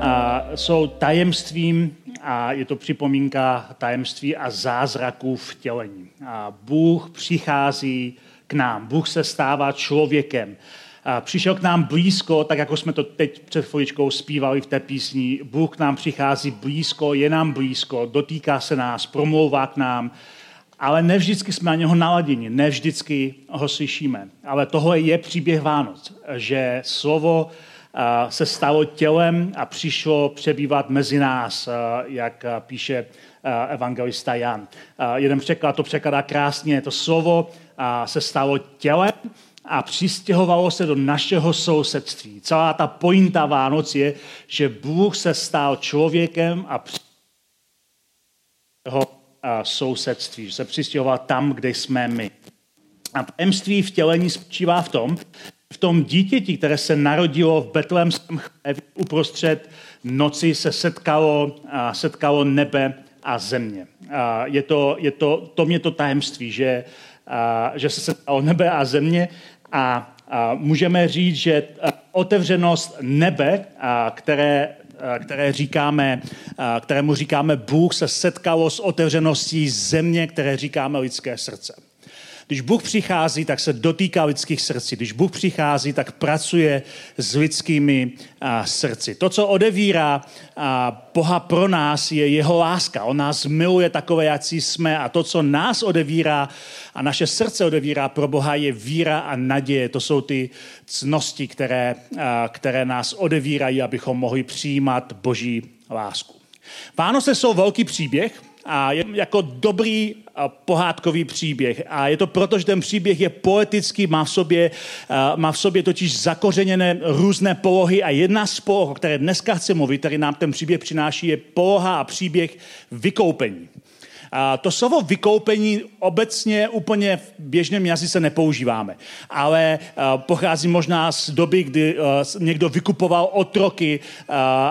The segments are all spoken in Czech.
a, jsou tajemstvím a je to připomínka tajemství a zázraků vtělení. A Bůh přichází k nám, Bůh se stává člověkem. A přišel k nám blízko, tak jako jsme to teď před chviličkou zpívali v té písni. Bůh k nám přichází blízko, je nám blízko, dotýká se nás, promlouvá k nám, ale ne vždycky jsme na něho naladěni, ne vždycky ho slyšíme. Ale tohle je příběh Vánoc, že slovo se stalo tělem a přišlo přebývat mezi nás, jak píše evangelista Jan. Jeden překlad to překladá krásně, to slovo se stalo tělem a přistěhovalo se do našeho sousedství. Celá ta pointa Vánoc je, že Bůh se stal člověkem a jeho sousedství, že se přistěhoval tam, kde jsme my. A tajemství vtělení spočívá v tom, v tom dítěti, které se narodilo v Betlémském chlévě uprostřed noci, se setkalo, setkalo nebe a země. Je to, je to, to mě to tajemství, že, že se setkalo nebe a země a, můžeme říct, že otevřenost nebe, které které říkáme, kterému říkáme Bůh, se setkalo s otevřeností země, které říkáme lidské srdce. Když Bůh přichází, tak se dotýká lidských srdcí. Když Bůh přichází, tak pracuje s lidskými a, srdci. To, co odevírá a, Boha pro nás, je jeho láska. On nás miluje takové, jak jsme a to, co nás odevírá a naše srdce odevírá pro Boha, je víra a naděje. To jsou ty cnosti, které, a, které nás odevírají, abychom mohli přijímat Boží lásku. Vánoce jsou velký příběh, a je jako dobrý pohádkový příběh. A je to proto, že ten příběh je poetický, má v sobě, má v sobě totiž zakořeněné různé polohy a jedna z poloh, o které dneska chci mluvit, který nám ten příběh přináší, je poloha a příběh vykoupení. A to slovo vykoupení obecně úplně v běžném jazyce nepoužíváme, ale pochází možná z doby, kdy někdo vykupoval otroky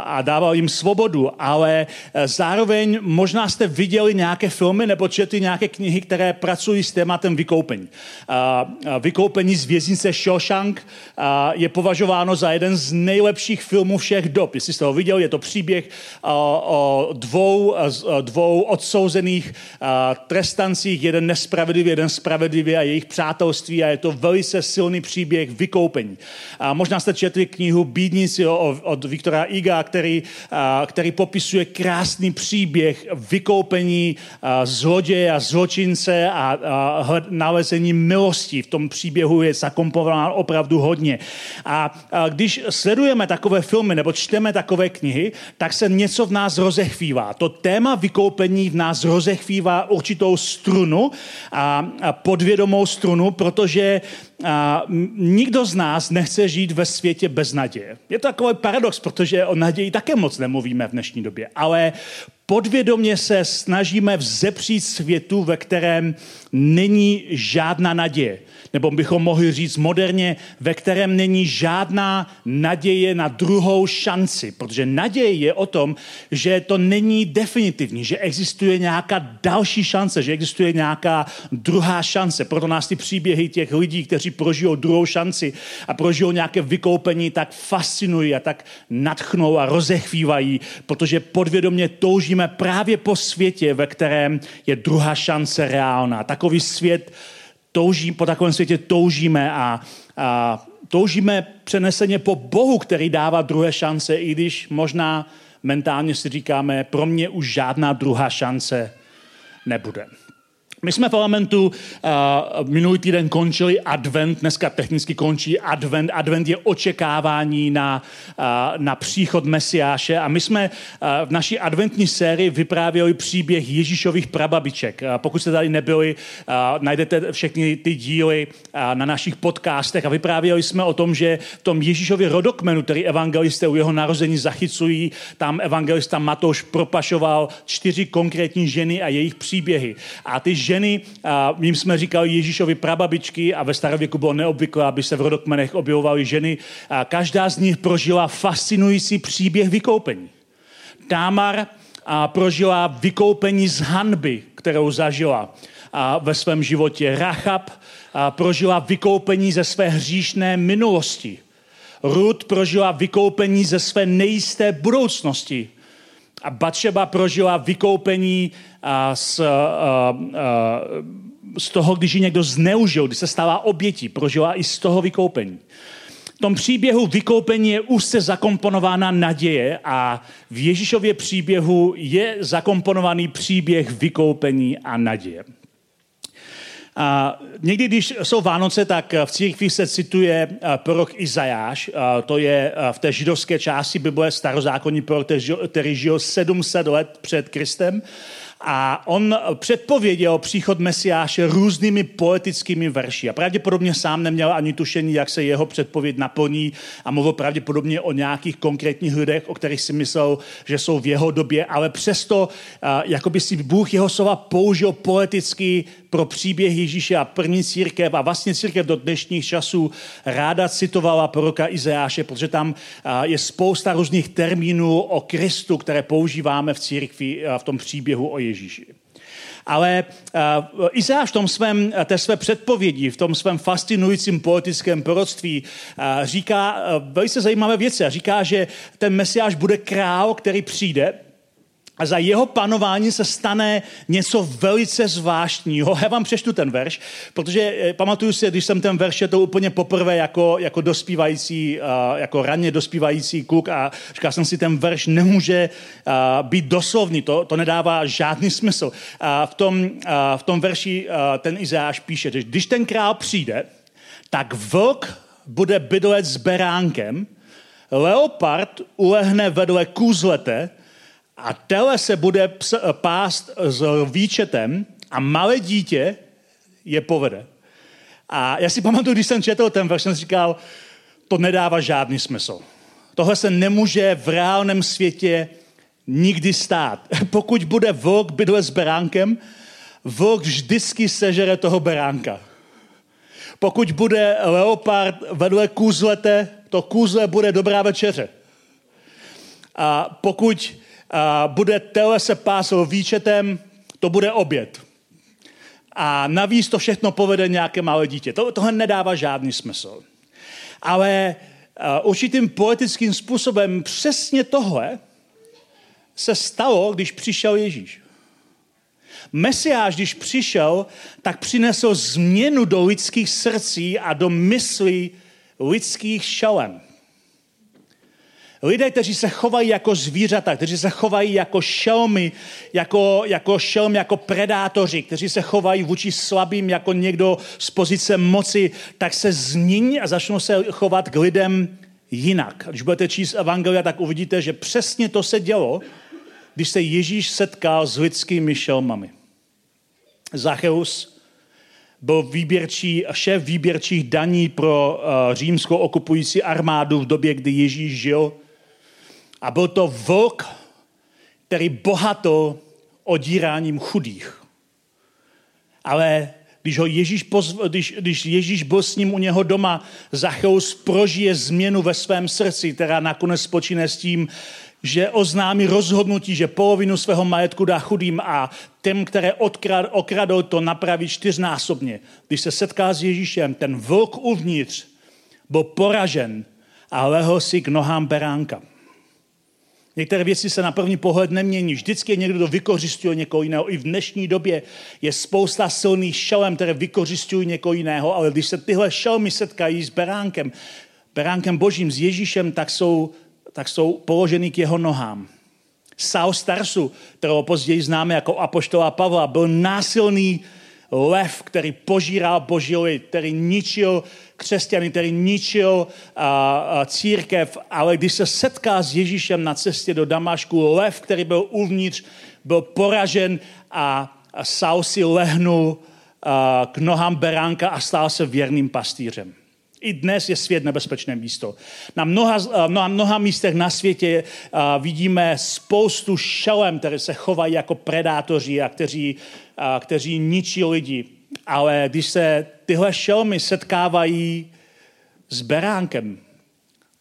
a dával jim svobodu, ale zároveň možná jste viděli nějaké filmy nebo četli nějaké knihy, které pracují s tématem vykoupení. Vykoupení z věznice Shawshank je považováno za jeden z nejlepších filmů všech dob. Jestli jste ho viděli, je to příběh o dvou, dvou odsouzených trestancích, jeden nespravedlivý, jeden spravedlivý a jejich přátelství a je to velice silný příběh vykoupení. A možná jste četli knihu Bídníci od Viktora Iga, který, který popisuje krásný příběh vykoupení zloděje a zločince a nalezení milosti. V tom příběhu je zakomponováno opravdu hodně. A když sledujeme takové filmy nebo čteme takové knihy, tak se něco v nás rozechvívá. To téma vykoupení v nás rozechvívá rozechvívá určitou strunu, a, a podvědomou strunu, protože a, nikdo z nás nechce žít ve světě bez naděje. Je to takový paradox, protože o naději také moc nemluvíme v dnešní době, ale podvědomě se snažíme vzepřít světu, ve kterém není žádná naděje nebo bychom mohli říct moderně, ve kterém není žádná naděje na druhou šanci. Protože naděje je o tom, že to není definitivní, že existuje nějaká další šance, že existuje nějaká druhá šance. Proto nás ty příběhy těch lidí, kteří prožijou druhou šanci a prožijou nějaké vykoupení, tak fascinují a tak nadchnou a rozechvívají, protože podvědomě toužíme právě po světě, ve kterém je druhá šance reálná. Takový svět, touží, po takovém světě toužíme a, a toužíme přeneseně po Bohu, který dává druhé šance, i když možná mentálně si říkáme, pro mě už žádná druhá šance nebude. My jsme v parlamentu uh, minulý týden končili advent, dneska technicky končí advent. Advent je očekávání na, uh, na příchod Mesiáše a my jsme uh, v naší adventní sérii vyprávěli příběh Ježíšových prababiček. Uh, pokud jste tady nebyli, uh, najdete všechny ty díly uh, na našich podcastech a vyprávěli jsme o tom, že v tom Ježíšově rodokmenu, který evangelisté u jeho narození zachycují, tam evangelista Matouš propašoval čtyři konkrétní ženy a jejich příběhy. A ty ženy, a my jsme říkali Ježíšovi prababičky a ve starověku bylo neobvyklé, aby se v rodokmenech objevovaly ženy. A každá z nich prožila fascinující příběh vykoupení. Támar a prožila vykoupení z hanby, kterou zažila a ve svém životě. Rachab a prožila vykoupení ze své hříšné minulosti. Ruth prožila vykoupení ze své nejisté budoucnosti. A Batšeba prožila vykoupení z, z toho, když ji někdo zneužil, když se stala obětí. Prožila i z toho vykoupení. V tom příběhu vykoupení je úzce zakomponována naděje a v Ježíšově příběhu je zakomponovaný příběh vykoupení a naděje. A někdy, když jsou Vánoce, tak v církvi se cituje prorok Izajáš, to je v té židovské části Bible starozákonní prorok, který žil 700 let před Kristem. A on předpověděl příchod Mesiáše různými poetickými verši. A pravděpodobně sám neměl ani tušení, jak se jeho předpověď naplní a mluvil pravděpodobně o nějakých konkrétních lidech, o kterých si myslel, že jsou v jeho době, ale přesto, jako by si Bůh jeho slova použil poeticky pro příběh Ježíše a první církev a vlastně církev do dnešních časů ráda citovala proroka Izajáše, protože tam je spousta různých termínů o Kristu, které používáme v církvi v tom příběhu o Ježíši. Ale uh, Izáš v tom svém, té své předpovědi, v tom svém fascinujícím poetickém proroctví uh, říká uh, velice zajímavé věci. Říká, že ten mesiáš bude král, který přijde, a za jeho panování se stane něco velice zvláštního. Já vám přeštu ten verš, protože eh, pamatuju si, když jsem ten verš to úplně poprvé jako, jako dospívající, jako raně dospívající kluk a říkal jsem si, ten verš nemůže být doslovný, to, to nedává žádný smysl. A v tom, v tom verši ten Izáš píše, že když ten král přijde, tak vlk bude bydlet s beránkem, leopard ulehne vedle kůzlete, a tele se bude pást s výčetem a malé dítě je povede. A já si pamatuju, když jsem četl ten verš, jsem říkal, to nedává žádný smysl. Tohle se nemůže v reálném světě nikdy stát. Pokud bude vlk bydle s beránkem, vlk vždycky sežere toho beránka. Pokud bude leopard vedle kůzlete, to kůzle bude dobrá večeře. A pokud a bude tele se pásl výčetem, to bude oběd. A navíc to všechno povede nějaké malé dítě. To, tohle nedává žádný smysl. Ale uh, určitým poetickým způsobem přesně tohle se stalo, když přišel Ježíš. Mesiáš, když přišel, tak přinesl změnu do lidských srdcí a do myslí lidských šalem. Lidé, kteří se chovají jako zvířata, kteří se chovají jako šelmy, jako, jako šelm, jako predátoři, kteří se chovají vůči slabým jako někdo z pozice moci, tak se změní a začnou se chovat k lidem jinak. Když budete číst Evangelia, tak uvidíte, že přesně to se dělo, když se Ježíš setkal s lidskými šelmami. Zacheus byl výběrčí, šéf výběrčích daní pro uh, římskou okupující armádu v době, kdy Ježíš žil – a byl to vlk, který bohato odíráním chudých. Ale když, ho Ježíš pozv, když, když Ježíš byl s ním u něho doma, Zacheus prožije změnu ve svém srdci, která nakonec spočíne s tím, že oznámí rozhodnutí, že polovinu svého majetku dá chudým a těm, které odkrad, okradou, to napraví čtyřnásobně. Když se setká s Ježíšem, ten vlk uvnitř byl poražen a lehl si k nohám beránka. Některé věci se na první pohled nemění. Vždycky je někdo, kdo vykořistuje někoho jiného. I v dnešní době je spousta silných šelem, které vykořistují někoho jiného, ale když se tyhle šelmy setkají s beránkem, beránkem božím, s Ježíšem, tak jsou, tak jsou položeny k jeho nohám. Saul Starsu, kterého později známe jako apoštola Pavla, byl násilný lev, který požíral boží lid, který ničil křesťany, který ničil a, a církev, ale když se setká s Ježíšem na cestě do Damašku, lev, který byl uvnitř, byl poražen a, a Saul si lehnul a, k nohám beránka a stal se věrným pastýřem. I dnes je svět nebezpečné místo. Na mnoha, na mnoha místech na světě vidíme spoustu šelem, které se chovají jako predátoři a kteří, a kteří ničí lidi. Ale když se tyhle šelmy setkávají s beránkem,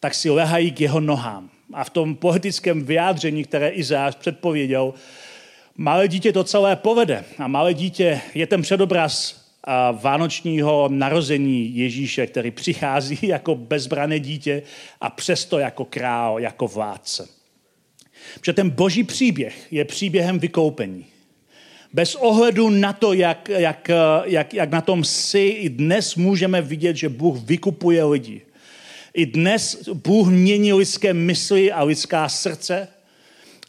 tak si lehají k jeho nohám. A v tom poetickém vyjádření, které Izáš předpověděl, malé dítě to celé povede. A malé dítě je ten předobraz vánočního narození Ježíše, který přichází jako bezbrané dítě a přesto jako král, jako vládce. Protože ten boží příběh je příběhem vykoupení. Bez ohledu na to, jak, jak, jak, jak na tom si, i dnes můžeme vidět, že Bůh vykupuje lidi. I dnes Bůh mění lidské mysli a lidská srdce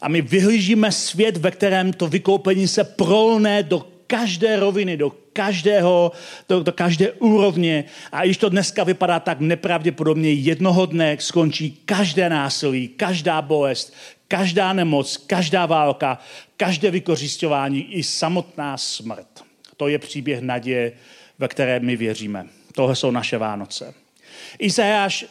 a my vyhlížíme svět, ve kterém to vykoupení se prolne do každé roviny, do každého, do, do každé úrovně. A když to dneska vypadá tak nepravděpodobně, jednoho dne skončí každé násilí, každá bolest, každá nemoc, každá válka, každé vykořišťování i samotná smrt. To je příběh naděje, ve které my věříme. Tohle jsou naše Vánoce. Izajáš uh,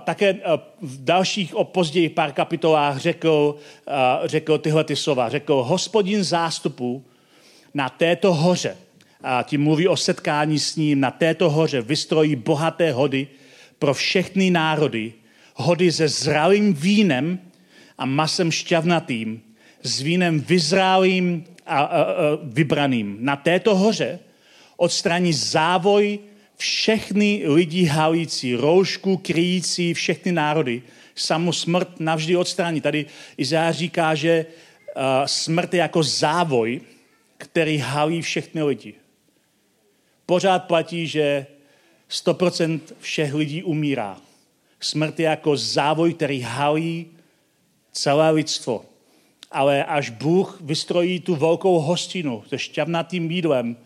také uh, v dalších o později pár kapitolách řekl, uh, řekl tyhle ty slova. Řekl, hospodin zástupu na této hoře, a tím mluví o setkání s ním, na této hoře vystrojí bohaté hody pro všechny národy, hody se zralým vínem a masem šťavnatým, s vínem vyzrálým a, a, a vybraným. Na této hoře odstraní závoj všechny lidi halící, roušku kryjící všechny národy, samu smrt navždy odstraní. Tady Izáš říká, že smrt je jako závoj, který halí všechny lidi. Pořád platí, že 100% všech lidí umírá. Smrt je jako závoj, který halí celé lidstvo. Ale až Bůh vystrojí tu velkou hostinu se šťavnatým jídlem,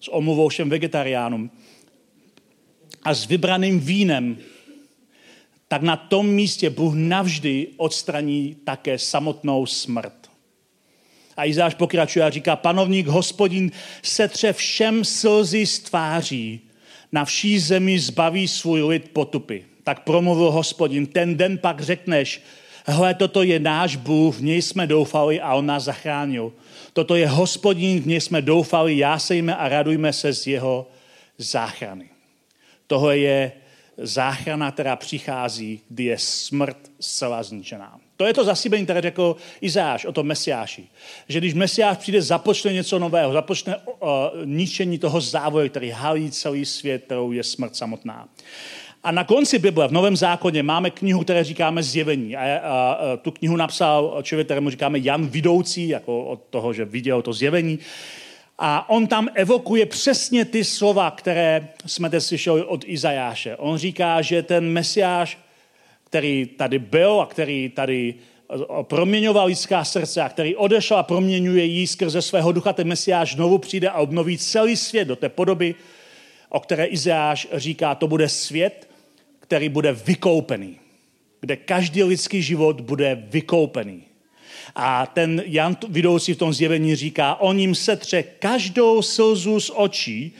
s omluvou všem vegetariánům a s vybraným vínem, tak na tom místě Bůh navždy odstraní také samotnou smrt. A Izáš pokračuje a říká, panovník hospodin setře všem slzy z tváří, na vší zemi zbaví svůj lid potupy. Tak promluvil hospodin, ten den pak řekneš, hle, toto je náš Bůh, v něj jsme doufali a on nás zachránil. Toto je hospodin, v něj jsme doufali, jásejme a radujme se z jeho záchrany. Tohle je záchrana, která přichází, kdy je smrt zcela zničená. To je to zasíbení, které řekl Izáš o tom Mesiáši. Že když Mesiáš přijde, započne něco nového, započne uh, ničení toho závoje, který halí celý svět, kterou je smrt samotná. A na konci Bible, v Novém zákoně, máme knihu, které říkáme Zjevení. A, a, a tu knihu napsal člověk, kterému říkáme Jan Vidoucí, jako od toho, že viděl to zjevení. A on tam evokuje přesně ty slova, které jsme teď slyšeli od Izajáše. On říká, že ten Mesiáš který tady byl a který tady eh, proměňoval lidská srdce a který odešel a proměňuje jí skrze svého ducha, ten Mesiáš znovu přijde a obnoví celý svět do té podoby, o které Izeáš říká, to bude svět, který bude vykoupený, kde každý lidský život bude vykoupený. A ten Jan vidoucí v tom zjevení říká, o ním setře každou slzu z očí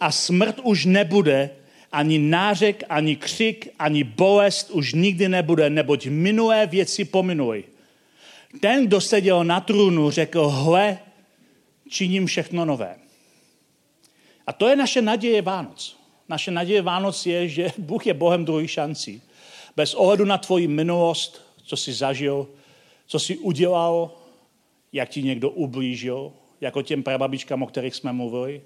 a smrt už nebude, ani nářek, ani křik, ani bolest už nikdy nebude, neboť minulé věci pominuly. Ten, kdo seděl na trůnu, řekl, hle, činím všechno nové. A to je naše naděje Vánoc. Naše naděje Vánoc je, že Bůh je Bohem druhých šancí. Bez ohledu na tvoji minulost, co jsi zažil, co jsi udělal, jak ti někdo ublížil, jako těm prababičkám, o kterých jsme mluvili,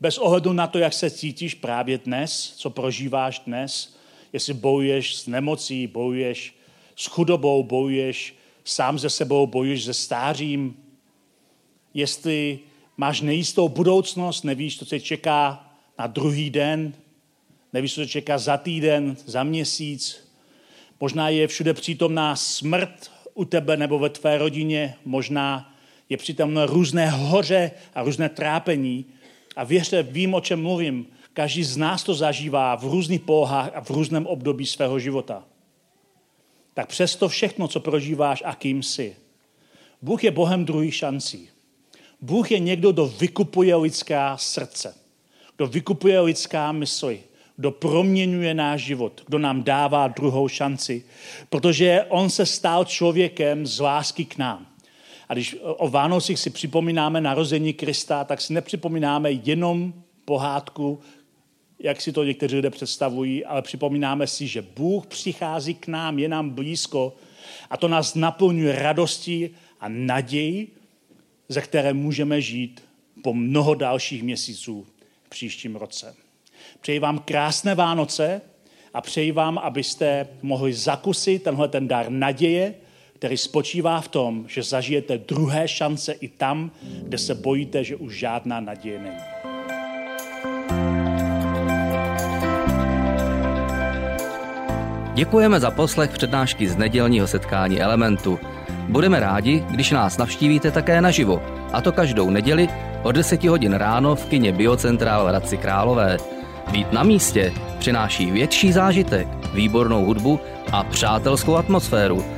bez ohledu na to, jak se cítíš právě dnes, co prožíváš dnes, jestli bojuješ s nemocí, bojuješ s chudobou, bojuješ sám ze sebou, bojuješ se stářím, jestli máš nejistou budoucnost, nevíš, co se čeká na druhý den, nevíš, co se čeká za týden, za měsíc, možná je všude přítomná smrt u tebe nebo ve tvé rodině, možná je přítomné různé hoře a různé trápení, a věřte, vím, o čem mluvím. Každý z nás to zažívá v různých polohách a v různém období svého života. Tak přesto všechno, co prožíváš a kým jsi. Bůh je Bohem druhých šancí. Bůh je někdo, kdo vykupuje lidská srdce. Kdo vykupuje lidská mysli. kdo proměňuje náš život, kdo nám dává druhou šanci, protože on se stal člověkem z lásky k nám. A když o Vánocích si připomínáme narození Krista, tak si nepřipomínáme jenom pohádku, jak si to někteří lidé představují, ale připomínáme si, že Bůh přichází k nám, je nám blízko a to nás naplňuje radostí a naději, ze které můžeme žít po mnoho dalších měsíců v příštím roce. Přeji vám krásné Vánoce a přeji vám, abyste mohli zakusit tenhle ten dar naděje, který spočívá v tom, že zažijete druhé šance i tam, kde se bojíte, že už žádná naděje není. Děkujeme za poslech přednášky z nedělního setkání Elementu. Budeme rádi, když nás navštívíte také naživo, a to každou neděli od 10 hodin ráno v kině Biocentrál v Hradci Králové. Být na místě přináší větší zážitek, výbornou hudbu a přátelskou atmosféru.